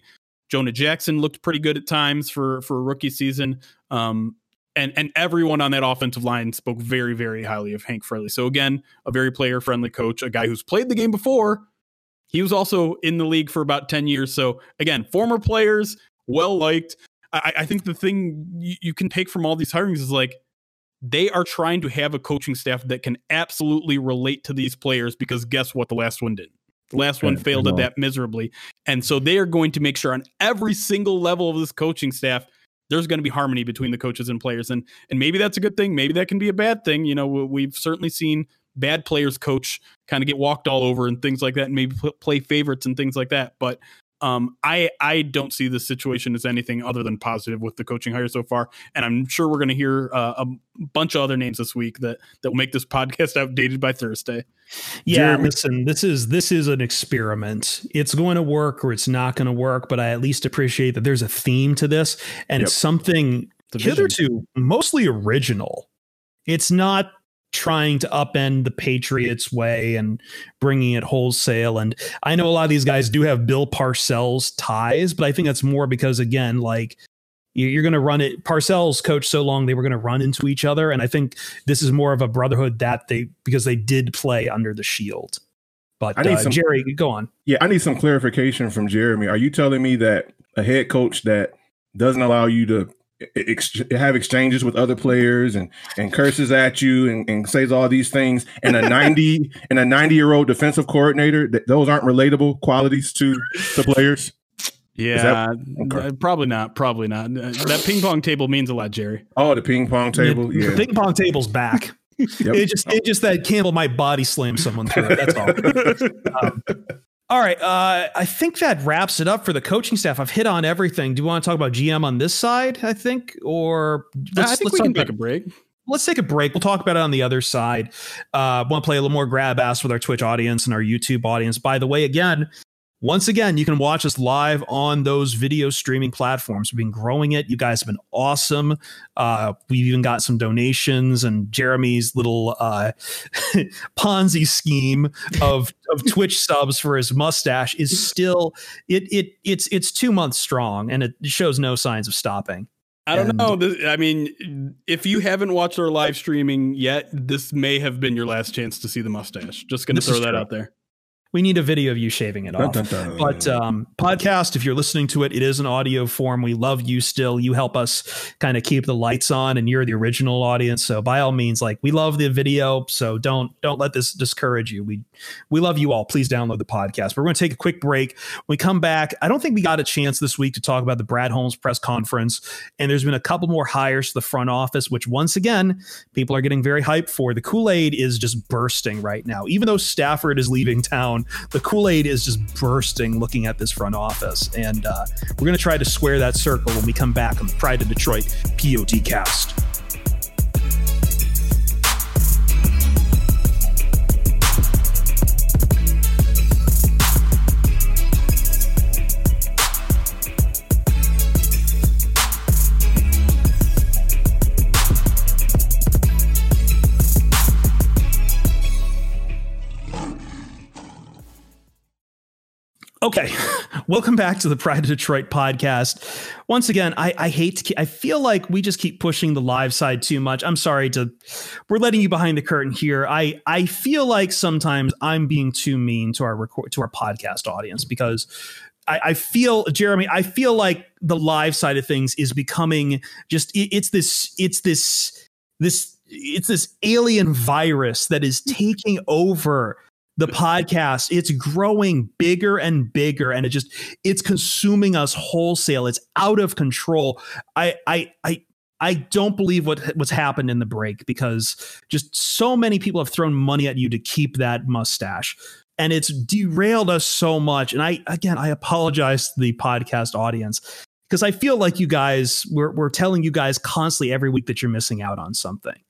Jonah Jackson looked pretty good at times for for a rookie season. Um, and and everyone on that offensive line spoke very very highly of Hank Fraley. So again, a very player friendly coach, a guy who's played the game before. He was also in the league for about ten years. So again, former players, well liked. I, I think the thing you, you can take from all these hirings is like they are trying to have a coaching staff that can absolutely relate to these players because guess what? The last one did. The last one failed at that miserably. And so they are going to make sure on every single level of this coaching staff, there's going to be harmony between the coaches and players. And and maybe that's a good thing. Maybe that can be a bad thing. You know, we've certainly seen bad players coach kind of get walked all over and things like that, and maybe play favorites and things like that. But um, I I don't see the situation as anything other than positive with the coaching hire so far, and I'm sure we're going to hear uh, a bunch of other names this week that that will make this podcast outdated by Thursday. Yeah, Jeremy. listen, this is this is an experiment. It's going to work or it's not going to work, but I at least appreciate that there's a theme to this, and yep. it's something hitherto mostly original. It's not trying to upend the Patriots way and bringing it wholesale. And I know a lot of these guys do have Bill Parcells ties, but I think that's more because, again, like you're going to run it. Parcells coached so long they were going to run into each other, and I think this is more of a brotherhood that they because they did play under the shield. But I need uh, some, Jerry, go on. Yeah, I need some clarification from Jeremy. Are you telling me that a head coach that doesn't allow you to ex- have exchanges with other players and and curses at you and, and says all these things and a 90 and a 90 year old defensive coordinator th- those aren't relatable qualities to the players Yeah, okay. probably not. Probably not. That ping pong table means a lot, Jerry. Oh, the ping pong table. Yeah, the ping pong table's back. Yep. It just it just that Campbell might body slam someone through it. That's all. um, all right. Uh, I think that wraps it up for the coaching staff. I've hit on everything. Do you want to talk about GM on this side? I think, or I think we can take a break. Let's take a break. We'll talk about it on the other side. Uh, want to play a little more grab ass with our Twitch audience and our YouTube audience. By the way, again, once again, you can watch us live on those video streaming platforms. We've been growing it. You guys have been awesome. Uh, we've even got some donations, and Jeremy's little uh, Ponzi scheme of of Twitch subs for his mustache is still it it it's it's two months strong, and it shows no signs of stopping. I don't know. I mean, if you haven't watched our live streaming yet, this may have been your last chance to see the mustache. Just going to throw that true. out there we need a video of you shaving it off. Dun, dun, dun. But um, podcast, if you're listening to it, it is an audio form. We love you still. You help us kind of keep the lights on, and you're the original audience. So by all means, like we love the video. So don't don't let this discourage you. We we love you all. Please download the podcast. But we're going to take a quick break. When we come back, I don't think we got a chance this week to talk about the Brad Holmes press conference. And there's been a couple more hires to the front office, which once again people are getting very hyped for. The Kool Aid is just bursting right now, even though Stafford is leaving town the Kool Aid is just bursting looking at this front office. And uh, we're going to try to square that circle when we come back on the Pride of Detroit POD cast. Okay, welcome back to the Pride of Detroit podcast. Once again, I, I hate to. Keep, I feel like we just keep pushing the live side too much. I'm sorry to. We're letting you behind the curtain here. I I feel like sometimes I'm being too mean to our record to our podcast audience because I, I, feel Jeremy. I feel like the live side of things is becoming just. It, it's this. It's this. This. It's this alien virus that is taking over the podcast it's growing bigger and bigger and it just it's consuming us wholesale it's out of control i i i I don't believe what what's happened in the break because just so many people have thrown money at you to keep that mustache and it's derailed us so much and I again I apologize to the podcast audience because I feel like you guys we're we're telling you guys constantly every week that you're missing out on something.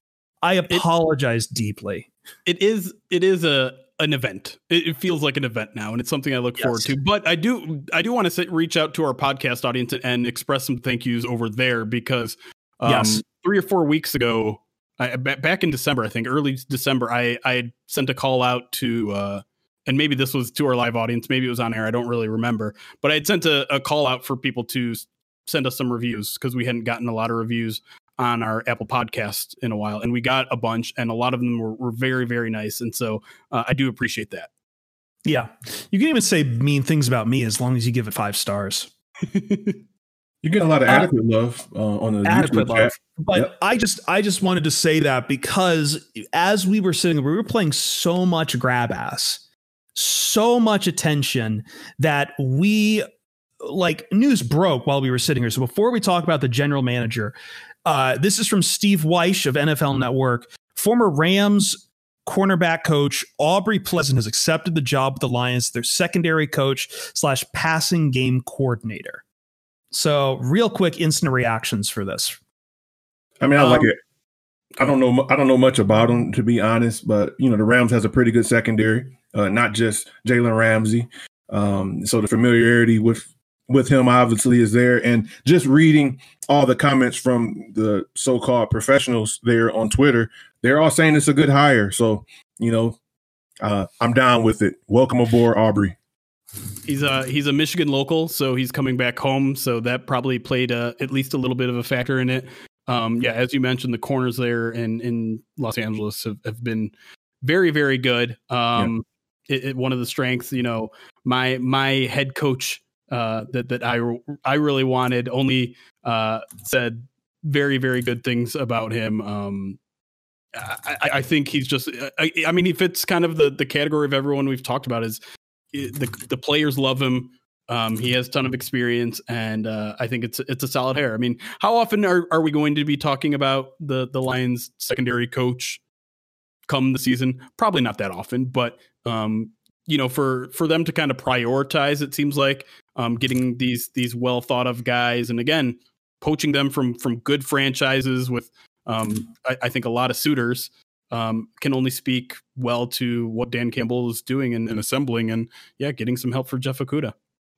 I apologize it, deeply. It is it is a an event. It, it, feels like an event now, and it's something I look yes. forward to. But I do, I do want to reach out to our podcast audience and express some thank yous over there because um, yes. three or four weeks ago, I, back in December, I think early December, I I sent a call out to, uh, and maybe this was to our live audience, maybe it was on air, I don't really remember, but I had sent a, a call out for people to send us some reviews because we hadn't gotten a lot of reviews on our Apple podcast in a while, and we got a bunch, and a lot of them were, were very, very nice. And so uh, I do appreciate that. Yeah. You can even say mean things about me as long as you give it five stars. you get a lot of uh, adequate uh, love uh, on the adequate love. But yep. I just I just wanted to say that because as we were sitting, we were playing so much grab ass, so much attention that we like news broke while we were sitting here. So before we talk about the general manager, uh, this is from Steve Wyche of NFL Network. Former Rams cornerback coach Aubrey Pleasant has accepted the job with the Lions, their secondary coach slash passing game coordinator. So, real quick, instant reactions for this. I mean, I um, like it. I don't know. I don't know much about him to be honest, but you know, the Rams has a pretty good secondary. Uh, not just Jalen Ramsey. Um, so the familiarity with with him obviously is there. And just reading all the comments from the so-called professionals there on twitter they're all saying it's a good hire. So you know uh, i'm down with it. Welcome aboard aubrey. He's a he's a michigan local so he's coming back home. So that probably played a, at least a little bit of a factor in it. Um, yeah as you mentioned the corners there in in los angeles have, have been very very good. Um, yeah. it, it, one of the strengths you know my my head coach uh, that that I I really wanted. Only uh, said very very good things about him. Um, I, I, think he's just. I, I, mean, he fits kind of the the category of everyone we've talked about. Is the the players love him. Um, he has a ton of experience, and uh, I think it's it's a solid hair. I mean, how often are, are we going to be talking about the the Lions secondary coach come the season? Probably not that often, but um, you know, for for them to kind of prioritize, it seems like um, getting these these well thought of guys, and again, poaching them from from good franchises with um, I, I, think a lot of suitors um, can only speak well to what Dan Campbell is doing and, and assembling, and yeah, getting some help for Jeff Okudah.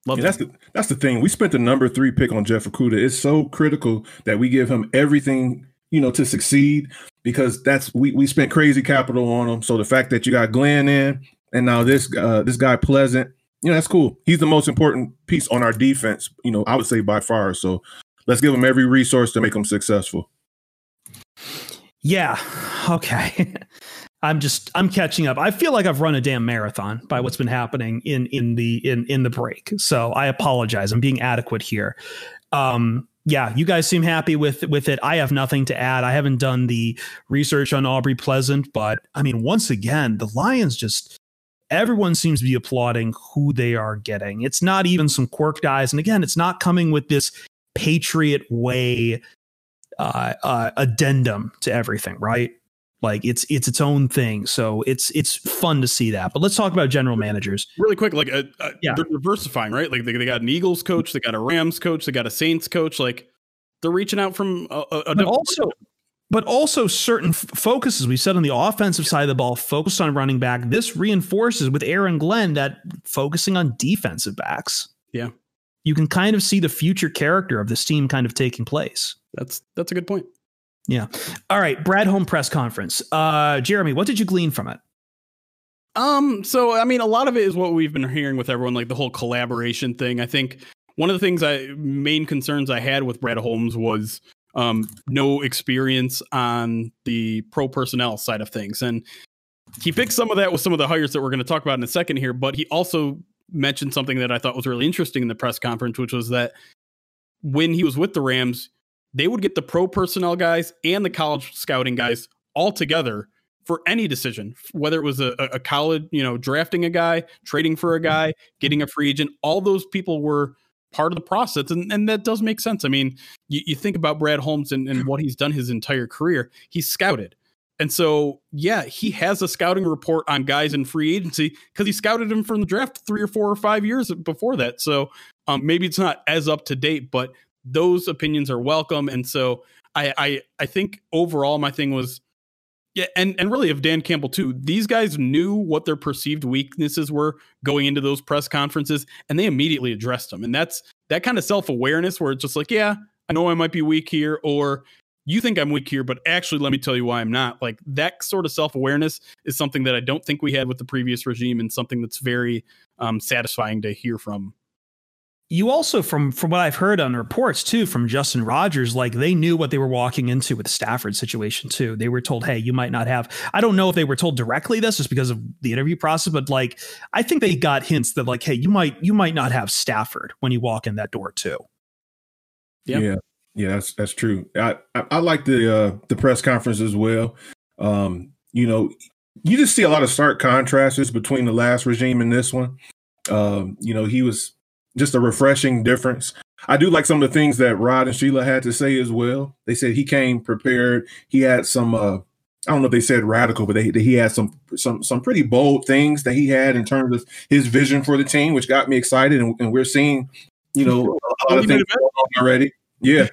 Love yeah, that's the that's the thing. We spent the number three pick on Jeff Okudah. It's so critical that we give him everything you know to succeed because that's we we spent crazy capital on him. So the fact that you got Glenn in and now this uh, this guy Pleasant, know that's cool. He's the most important piece on our defense. You know, I would say by far. So let's give him every resource to make him successful. Yeah. Okay. I'm just I'm catching up. I feel like I've run a damn marathon by what's been happening in in the in in the break. So I apologize. I'm being adequate here. Um yeah, you guys seem happy with with it. I have nothing to add. I haven't done the research on Aubrey Pleasant, but I mean, once again, the Lions just everyone seems to be applauding who they are getting. It's not even some quirk guys, and again, it's not coming with this Patriot way uh, uh, addendum to everything, right? Like it's it's its own thing. So it's it's fun to see that. But let's talk about general managers really quick. Like uh, uh, yeah. they're diversifying, right? Like they, they got an Eagles coach, they got a Rams coach, they got a Saints coach. Like they're reaching out from a, a, also but also certain f- focuses we said on the offensive side of the ball focused on running back this reinforces with aaron glenn that focusing on defensive backs yeah you can kind of see the future character of this team kind of taking place that's that's a good point yeah. All right. Brad Holmes press conference. Uh, Jeremy, what did you glean from it? Um, so I mean, a lot of it is what we've been hearing with everyone, like the whole collaboration thing. I think one of the things I main concerns I had with Brad Holmes was um no experience on the pro personnel side of things. And he fixed some of that with some of the hires that we're going to talk about in a second here, but he also mentioned something that I thought was really interesting in the press conference, which was that when he was with the Rams, they would get the pro personnel guys and the college scouting guys all together for any decision, whether it was a, a college, you know, drafting a guy, trading for a guy, getting a free agent, all those people were part of the process. And, and that does make sense. I mean, you, you think about Brad Holmes and, and what he's done his entire career, he's scouted. And so, yeah, he has a scouting report on guys in free agency because he scouted him from the draft three or four or five years before that. So um, maybe it's not as up to date, but those opinions are welcome. And so I, I, I think overall my thing was, yeah, and and really of Dan Campbell too. These guys knew what their perceived weaknesses were going into those press conferences, and they immediately addressed them. And that's that kind of self awareness where it's just like, yeah, I know I might be weak here, or you think I'm weak here, but actually, let me tell you why I'm not. Like that sort of self awareness is something that I don't think we had with the previous regime, and something that's very um, satisfying to hear from you also from from what I've heard on reports too from Justin Rogers, like they knew what they were walking into with the Stafford situation too. They were told, "Hey, you might not have." I don't know if they were told directly this just because of the interview process, but like I think they got hints that like, "Hey, you might you might not have Stafford when you walk in that door too." Yep. Yeah, yeah, that's that's true. I I, I like the uh, the press conference as well. Um, you know, you just see a lot of stark contrasts between the last regime and this one. Um, you know, he was just a refreshing difference. I do like some of the things that Rod and Sheila had to say as well. They said he came prepared. He had some uh I don't know if they said radical, but they, he had some some some pretty bold things that he had in terms of his vision for the team, which got me excited. And, and we're seeing, you know, a lot of things already. Yeah,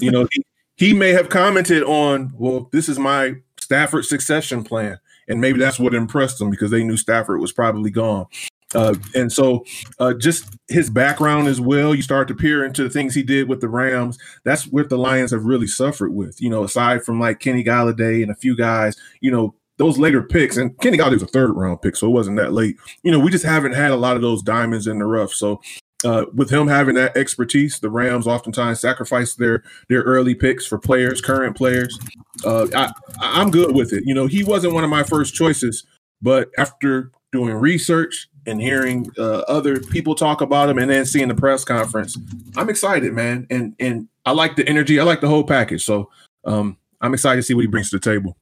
you know, he, he may have commented on, well, this is my Stafford succession plan, and maybe that's what impressed them because they knew Stafford was probably gone. Uh, and so, uh, just his background as well, you start to peer into the things he did with the Rams. That's what the Lions have really suffered with. You know, aside from like Kenny Golladay and a few guys, you know, those later picks, and Kenny Golladay was a third round pick, so it wasn't that late. You know, we just haven't had a lot of those diamonds in the rough. So, uh, with him having that expertise, the Rams oftentimes sacrifice their their early picks for players, current players. Uh, I, I'm good with it. You know, he wasn't one of my first choices, but after doing research and hearing uh, other people talk about him and then seeing the press conference, I'm excited, man. And and I like the energy. I like the whole package. So um, I'm excited to see what he brings to the table.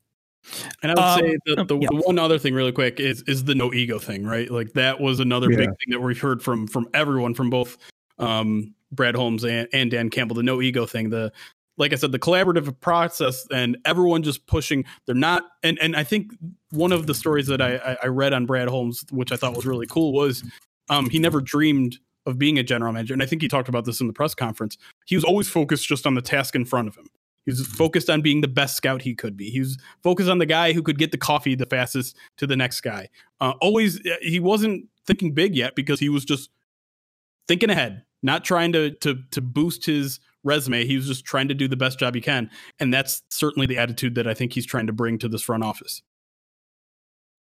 And I would Um, say that the, yeah. the one other thing, really quick, is is the no ego thing, right? Like that was another Yeah. big thing that we've heard from from everyone, from both um, Brad Holmes and, and Dan Campbell. The no ego thing, the like I said, the collaborative process, and everyone just pushing. They're not, and and I think one of the stories that I I- read on Brad Holmes, which I thought was really cool, was um, he never dreamed of being a general manager, and I think he talked about this in the press conference. He was always focused just on the task in front of him. He was focused on being the best scout he could be. He was focused on the guy who could get the coffee the fastest to the next guy. Uh, always, he wasn't thinking big yet because he was just thinking ahead, not trying to to to boost his resume. He was just trying to do the best job he can, and that's certainly the attitude that I think he's trying to bring to this front office.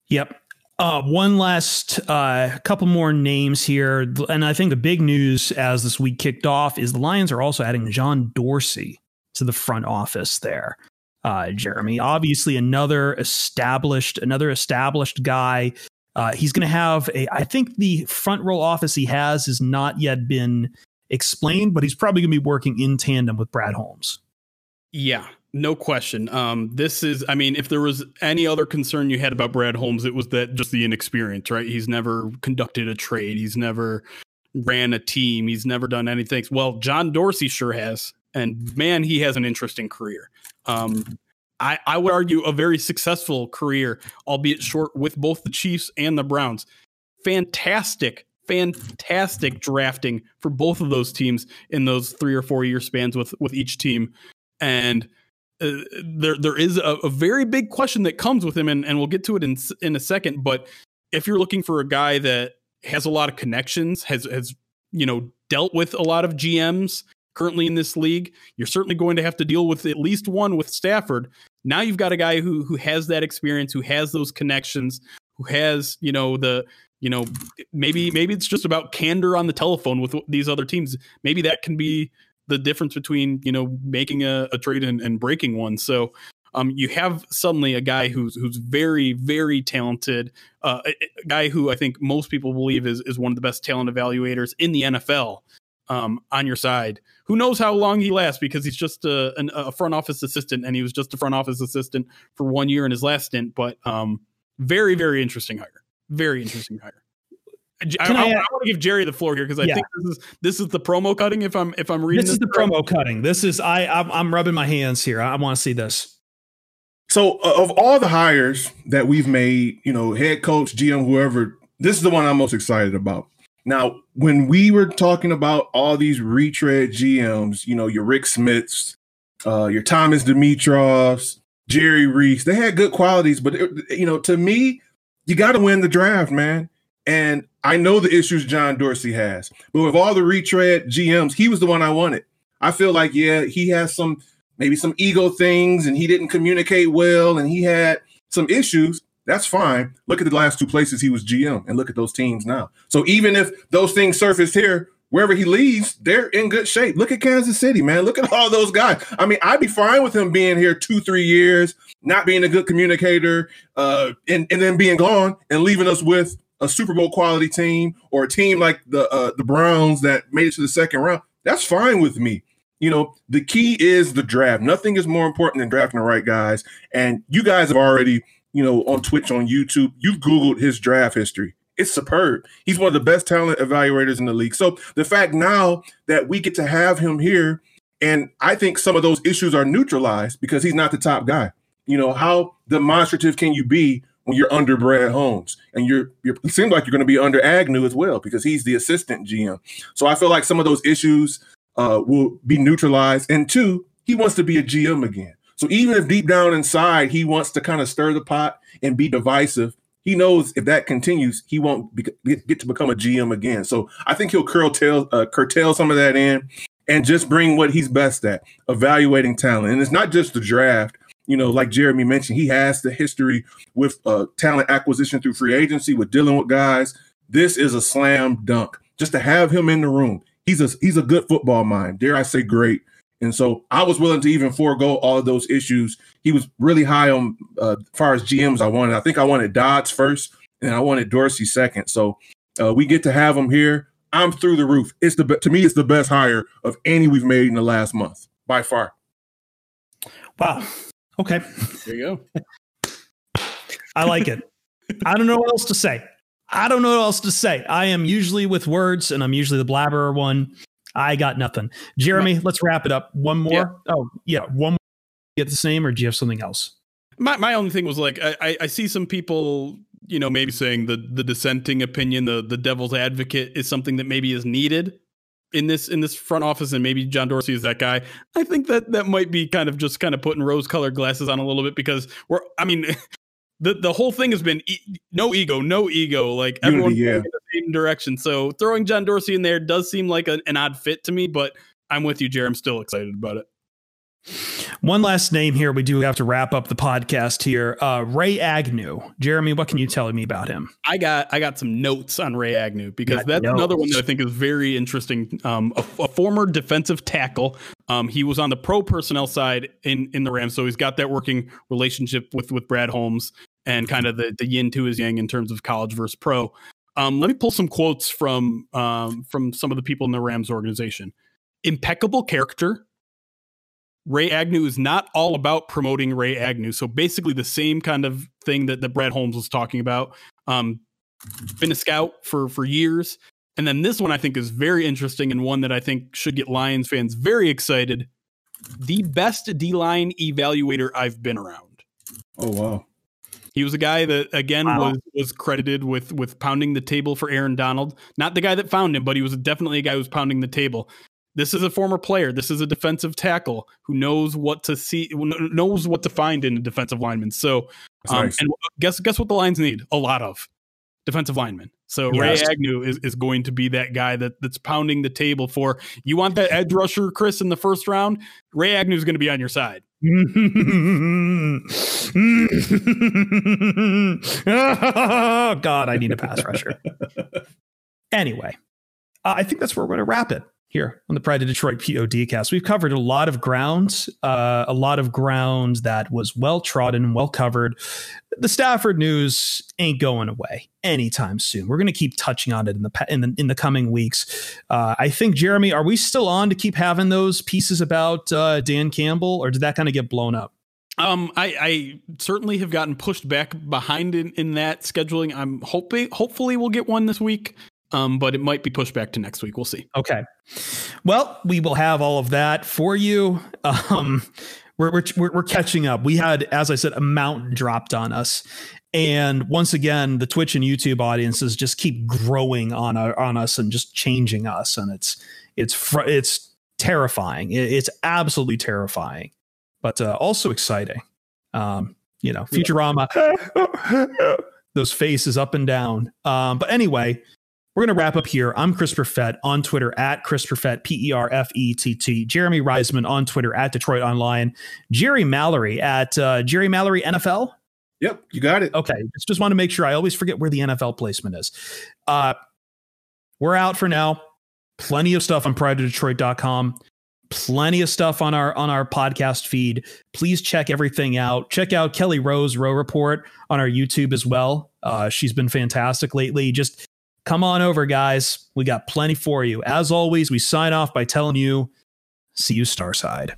Yep. Uh, one last uh, couple more names here. And I think the big news as this week kicked off is the Lions are also adding John Dorsey to the front office there. Uh, Jeremy, obviously another established, another established guy. Uh, he's going to have a. I think the front row office he has has not yet been explained, but he's probably going to be working in tandem with Brad Holmes. Yeah, no question. Um, this is, I mean, if there was any other concern you had about Brad Holmes, it was that just the inexperience, right? He's never conducted a trade, he's never ran a team, he's never done anything. Well, John Dorsey sure has, and man, he has an interesting career. Um, I, I would argue a very successful career, albeit short, with both the Chiefs and the Browns. Fantastic, fantastic drafting for both of those teams in those three or four year spans with with each team and uh, there there is a, a very big question that comes with him, and, and we'll get to it in in a second. But if you're looking for a guy that has a lot of connections, has has you know dealt with a lot of GMs currently in this league, you're certainly going to have to deal with at least one with Stafford. Now you've got a guy who who has that experience, who has those connections, who has you know the you know maybe maybe it's just about candor on the telephone with these other teams. Maybe that can be the difference between you know making a, a trade and, and breaking one. So um, you have suddenly a guy who's who's very very talented, uh, a, a guy who I think most people believe is is one of the best talent evaluators in the NFL um, on your side. Who knows how long he lasts because he's just a, an, a front office assistant and he was just a front office assistant for one year in his last stint. But um, very very interesting hire. Very interesting hire. I, Can I, I- I want to give Jerry the floor here because I Yeah. think this is this is the promo cutting. If I'm if I'm reading This is the correct. promo cutting. This is I. I'm, I'm rubbing my hands here. I, want to see this. So, uh, of all the hires that we've made, you know, head coach, GM, whoever, this is the one I'm most excited about. Now, when we were talking about all these retread GMs, you know, your Rick Smiths, uh, your Thomas Dimitroffs, Jerry Reese, they had good qualities, but it, you know, to me, you got to win the draft, man. And I know the issues John Dorsey has, but with all the retread GMs, he was the one I wanted. I feel like, yeah, he has some maybe some ego things and he didn't communicate well and he had some issues. That's fine. Look at the last two places he was GM and look at those teams now. So even if those things surfaced here, wherever he leaves, they're in good shape. Look at Kansas City, man. Look at all those guys. I mean, I'd be fine with him being here two, three years, not being a good communicator, uh, and, and then being gone and leaving us with a Super Bowl quality team or a team like the uh, the Browns that made it to the second round. That's fine with me. You know, the key is the draft. Nothing is more important than drafting the right guys. And you guys have already, you know, on Twitch, on YouTube, you've Googled his draft history. It's superb. He's one of the best talent evaluators in the league. So the fact now that we get to have him here, and I think some of those issues are neutralized because he's not the top guy. You know, how demonstrative can you be when you're under Brad Holmes and you're, you're it seems like you're going to be under Agnew as well because he's the assistant GM. So I feel like some of those issues uh, will be neutralized. And two, he wants to be a GM again. So even if deep down inside he wants to kind of stir the pot and be divisive, he knows if that continues, he won't be, get, to become a GM again. So I think he'll curtail uh, curtail some of that in and just bring what he's best at, evaluating talent. And it's not just the draft. You know, like Jeremy mentioned, he has the history with uh, talent acquisition through free agency, with dealing with guys. This is a slam dunk. Just to have him in the room, he's a he's a good football mind. Dare I say, great. And so I was willing to even forego all of those issues. He was really high on uh, as far as GMs I wanted. I think I wanted Dodds first, and I wanted Dorsey second. So uh, we get to have him here. I'm through the roof. It's the to me, it's the best hire of any we've made in the last month by far. Wow. Okay. There you go. I like it. I don't know what else to say. I don't know what else to say. I am usually with words, and I'm usually the blabberer one. I got nothing. Jeremy, let's wrap it up. One more. Yeah. Oh, yeah, one more. Get the same, or do you have something else? My my only thing was like I I see some people you know maybe saying the the dissenting opinion the the devil's advocate is something that maybe is needed in this in this front office and maybe John Dorsey is that guy. I think that that might be kind of just kind of putting rose colored glasses on a little bit because we're I mean the the whole thing has been e- no ego, no ego, like everyone yeah. in the same direction. So throwing John Dorsey in there does seem like a, an odd fit to me, but I'm with you, Jerry. I'm still excited about it. One last name here. We do have to wrap up the podcast here. Uh, Ray Agnew. Jeremy, what can you tell me about him? I got I got some notes on Ray Agnew because that's notes. another one that I think is very interesting. Um, a, a, former defensive tackle. Um, he was on the pro personnel side in in the Rams, so he's got that working relationship with with Brad Holmes and kind of the the yin to his yang in terms of college versus pro. Um, let me pull some quotes from um, from some of the people in the Rams organization. Impeccable character, Ray Agnew is not all about promoting Ray Agnew. So basically, the same kind of thing that, that Brad Holmes was talking about. Um, been a scout for for years, and then this one I think is very interesting and one that I think should get Lions fans very excited. The best D line evaluator I've been around. Oh wow! He was a guy that again wow. was was credited with with pounding the table for Aaron Donald. Not the guy that found him, but he was definitely a guy who was pounding the table. This is a former player. This is a defensive tackle who knows what to see, knows what to find in a defensive lineman. So, um, nice. and guess guess what the Lions need? A lot of defensive linemen. So yes. Ray Agnew is, is going to be that guy that that's pounding the table for. You want that edge rusher, Chris, in the first round? Ray Agnew is going to be on your side. oh, God, I need a pass rusher. Anyway, uh, I think that's where we're going to wrap it here on the Pride of Detroit PODcast. We've covered a lot of ground, uh, a lot of ground that was well trodden, well covered. The Stafford news ain't going away anytime soon. We're going to keep touching on it in the in the, in the coming weeks. Uh, I think Jeremy, are we still on to keep having those pieces about uh, Dan Campbell, or did that kind of get blown up? Um, I, I certainly have gotten pushed back behind in, in that scheduling. I'm hoping, hopefully, we'll get one this week um, but it might be pushed back to next week. We'll see. Okay. Well, we will have all of that for you. Um, we're, we're, we're catching up. We had, as I said, a mountain dropped on us. And once again, the Twitch and YouTube audiences just keep growing on our, on us and just changing us, and it's it's fr- it's terrifying. It's absolutely terrifying, but uh, also exciting. Um, you know, Futurama, those faces up and down. Um, but anyway, we're going to wrap up here. I'm Chris Perfett on Twitter at Chris Perfett, P E R F E T T. Jeremy Reisman on Twitter at Detroit Online. Jerry Mallory at uh, Jerry Mallory NFL. Yep, you got it. Okay, just, just want to make sure. I always forget where the NFL placement is. Uh, we're out for now. Plenty of stuff on prideofdetroit.com. Plenty of stuff on our on our podcast feed. Please check everything out. Check out Kelly Rose Row Report on our YouTube as well. Uh, she's been fantastic lately. Just Come on over, guys. We got plenty for you. As always, we sign off by telling you, see you Starside.